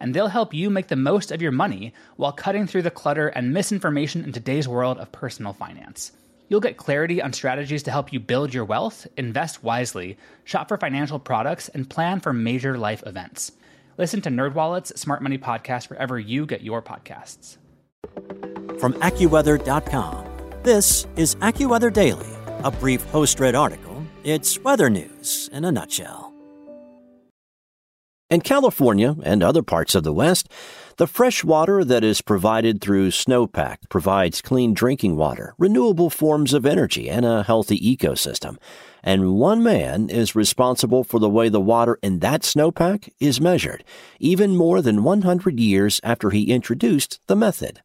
and they'll help you make the most of your money while cutting through the clutter and misinformation in today's world of personal finance. You'll get clarity on strategies to help you build your wealth, invest wisely, shop for financial products, and plan for major life events. Listen to NerdWallet's Smart Money Podcast wherever you get your podcasts. From AccuWeather.com, this is AccuWeather Daily, a brief host-read article. It's weather news in a nutshell. In California and other parts of the West, the fresh water that is provided through snowpack provides clean drinking water, renewable forms of energy, and a healthy ecosystem. And one man is responsible for the way the water in that snowpack is measured, even more than 100 years after he introduced the method.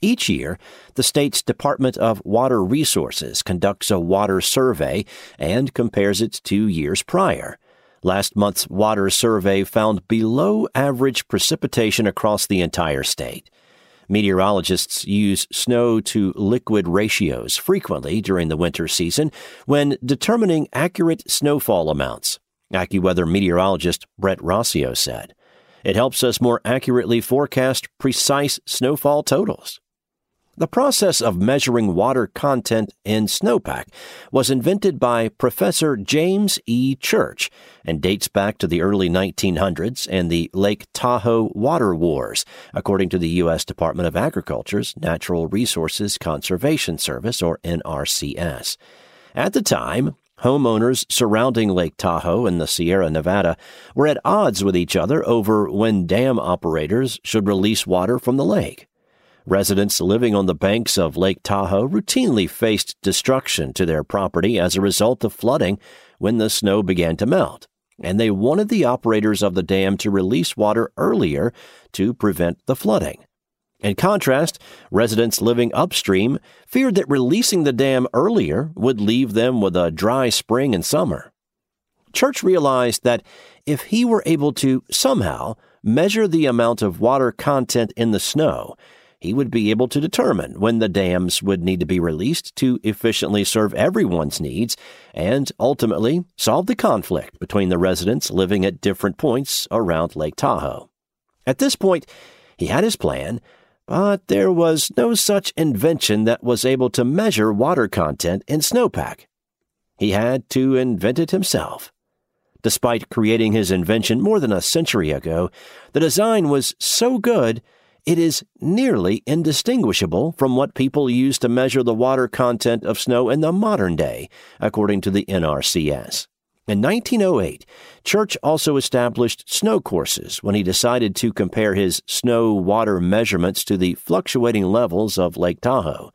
Each year, the state's Department of Water Resources conducts a water survey and compares it to years prior. Last month's water survey found below average precipitation across the entire state. Meteorologists use snow to liquid ratios frequently during the winter season when determining accurate snowfall amounts. AccuWeather meteorologist Brett Rossio said. It helps us more accurately forecast precise snowfall totals. The process of measuring water content in snowpack was invented by Professor James E. Church and dates back to the early 1900s and the Lake Tahoe Water Wars, according to the U.S. Department of Agriculture's Natural Resources Conservation Service, or NRCS. At the time, Homeowners surrounding Lake Tahoe and the Sierra Nevada were at odds with each other over when dam operators should release water from the lake. Residents living on the banks of Lake Tahoe routinely faced destruction to their property as a result of flooding when the snow began to melt, and they wanted the operators of the dam to release water earlier to prevent the flooding. In contrast, residents living upstream feared that releasing the dam earlier would leave them with a dry spring and summer. Church realized that if he were able to somehow measure the amount of water content in the snow, he would be able to determine when the dams would need to be released to efficiently serve everyone's needs and ultimately solve the conflict between the residents living at different points around Lake Tahoe. At this point, he had his plan, but there was no such invention that was able to measure water content in snowpack. He had to invent it himself. Despite creating his invention more than a century ago, the design was so good it is nearly indistinguishable from what people use to measure the water content of snow in the modern day, according to the NRCS. In 1908, Church also established snow courses when he decided to compare his snow water measurements to the fluctuating levels of Lake Tahoe.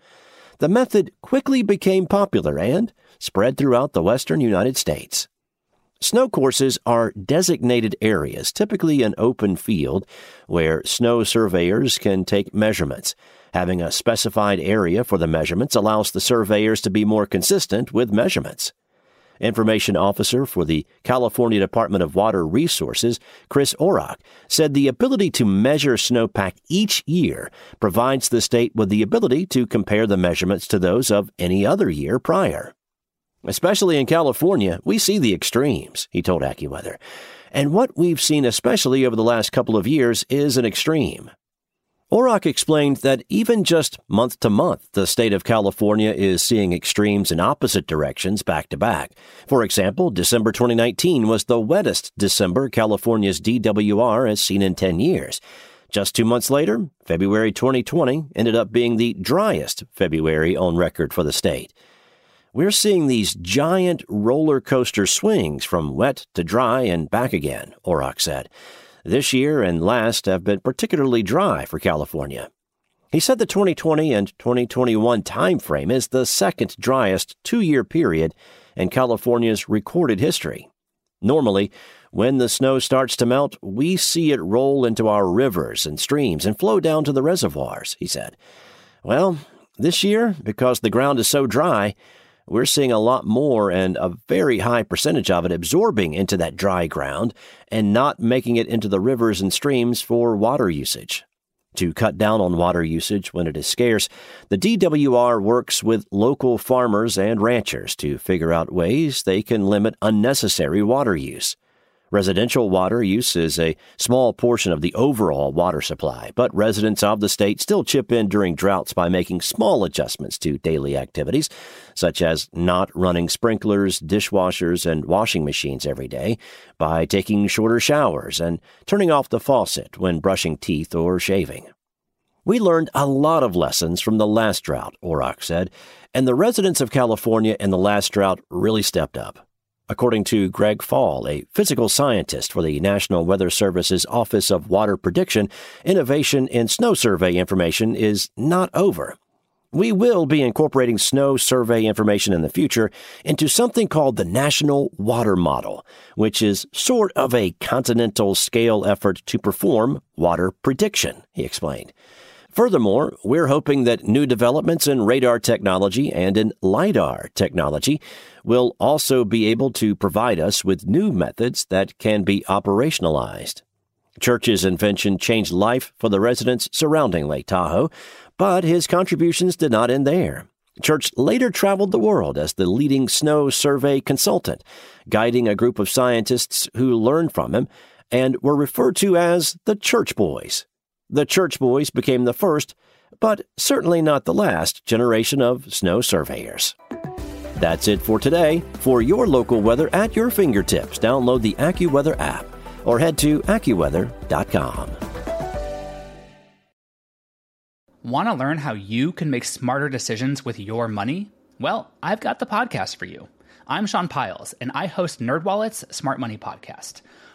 The method quickly became popular and spread throughout the western United States. Snow courses are designated areas, typically an open field, where snow surveyors can take measurements. Having a specified area for the measurements allows the surveyors to be more consistent with measurements. Information Officer for the California Department of Water Resources, Chris Orrock, said the ability to measure snowpack each year provides the state with the ability to compare the measurements to those of any other year prior. Especially in California, we see the extremes, he told AccuWeather. And what we've seen especially over the last couple of years is an extreme. Orrock explained that even just month to month, the state of California is seeing extremes in opposite directions back to back. For example, December 2019 was the wettest December California's DWR has seen in 10 years. Just two months later, February 2020 ended up being the driest February on record for the state. We're seeing these giant roller coaster swings from wet to dry and back again, Orrock said. This year and last have been particularly dry for California. He said the 2020 and 2021 time frame is the second driest two-year period in California's recorded history. Normally, when the snow starts to melt, we see it roll into our rivers and streams and flow down to the reservoirs, he said. Well, This year, because the ground is so dry, we're seeing a lot more and a very high percentage of it absorbing into that dry ground and not making it into the rivers and streams for water usage. To cut down on water usage when it is scarce, the DWR works with local farmers and ranchers to figure out ways they can limit unnecessary water use. Residential water use is a small portion of the overall water supply, but residents of the state still chip in during droughts by making small adjustments to daily activities, such as not running sprinklers, dishwashers, and washing machines every day, by taking shorter showers, and turning off the faucet when brushing teeth or shaving. We learned a lot of lessons from the last drought, Orrock said, and the residents of California in the last drought really stepped up according to Greg Fall, a physical scientist for the National Weather Service's Office of Water Prediction, innovation in snow survey information is not over. We will be incorporating snow survey information in the future into something called the National Water Model, which is sort of a continental scale effort to perform water prediction, he explained. Furthermore, we're hoping that new developments in radar technology and in LIDAR technology will also be able to provide us with new methods that can be operationalized. Church's invention changed life for the residents surrounding Lake Tahoe, but his contributions did not end there. Church later traveled the world as the leading snow survey consultant, guiding a group of scientists who learned from him and were referred to as the Church Boys. The Church Boys became the first, but certainly not the last, generation of snow surveyors. That's it for today. For your local weather at your fingertips, download the AccuWeather app or head to AccuWeather.com. Want to learn how you can make smarter decisions with your money? Well, I've got the podcast for you. I'm Sean Pyles, and I host NerdWallet's Smart Money Podcast.